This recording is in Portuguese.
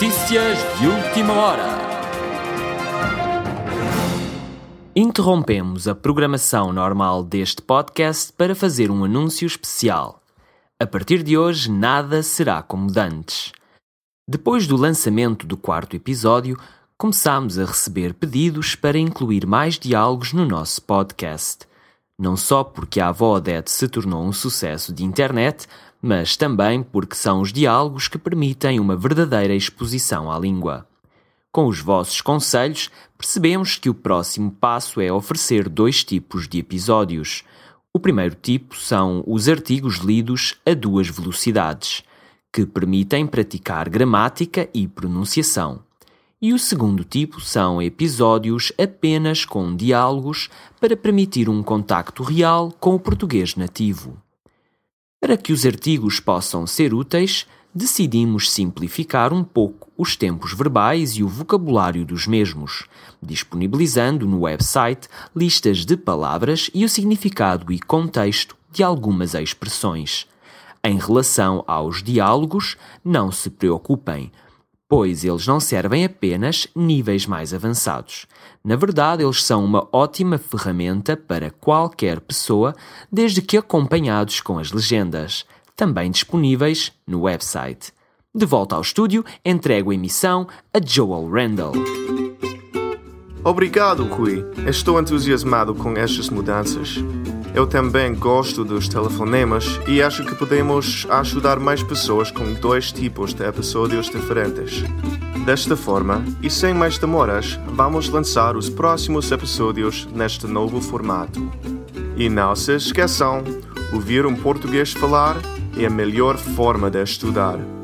Notícias de última hora. Interrompemos a programação normal deste podcast para fazer um anúncio especial. A partir de hoje, nada será como dantes. Depois do lançamento do quarto episódio, começámos a receber pedidos para incluir mais diálogos no nosso podcast. Não só porque a avó Odete se tornou um sucesso de internet, mas também porque são os diálogos que permitem uma verdadeira exposição à língua. Com os vossos conselhos, percebemos que o próximo passo é oferecer dois tipos de episódios. O primeiro tipo são os artigos lidos a duas velocidades, que permitem praticar gramática e pronunciação. E o segundo tipo são episódios apenas com diálogos para permitir um contacto real com o português nativo. Para que os artigos possam ser úteis, decidimos simplificar um pouco os tempos verbais e o vocabulário dos mesmos, disponibilizando no website listas de palavras e o significado e contexto de algumas expressões. Em relação aos diálogos, não se preocupem, pois eles não servem apenas níveis mais avançados. Na verdade, eles são uma ótima ferramenta para qualquer pessoa, desde que acompanhados com as legendas, também disponíveis no website. De volta ao estúdio, entrego a emissão a Joel Randall. Obrigado, Rui. Estou entusiasmado com estas mudanças. Eu também gosto dos telefonemas e acho que podemos ajudar mais pessoas com dois tipos de episódios diferentes. Desta forma, e sem mais demoras, vamos lançar os próximos episódios neste novo formato. E não se esqueçam, ouvir um português falar é a melhor forma de estudar.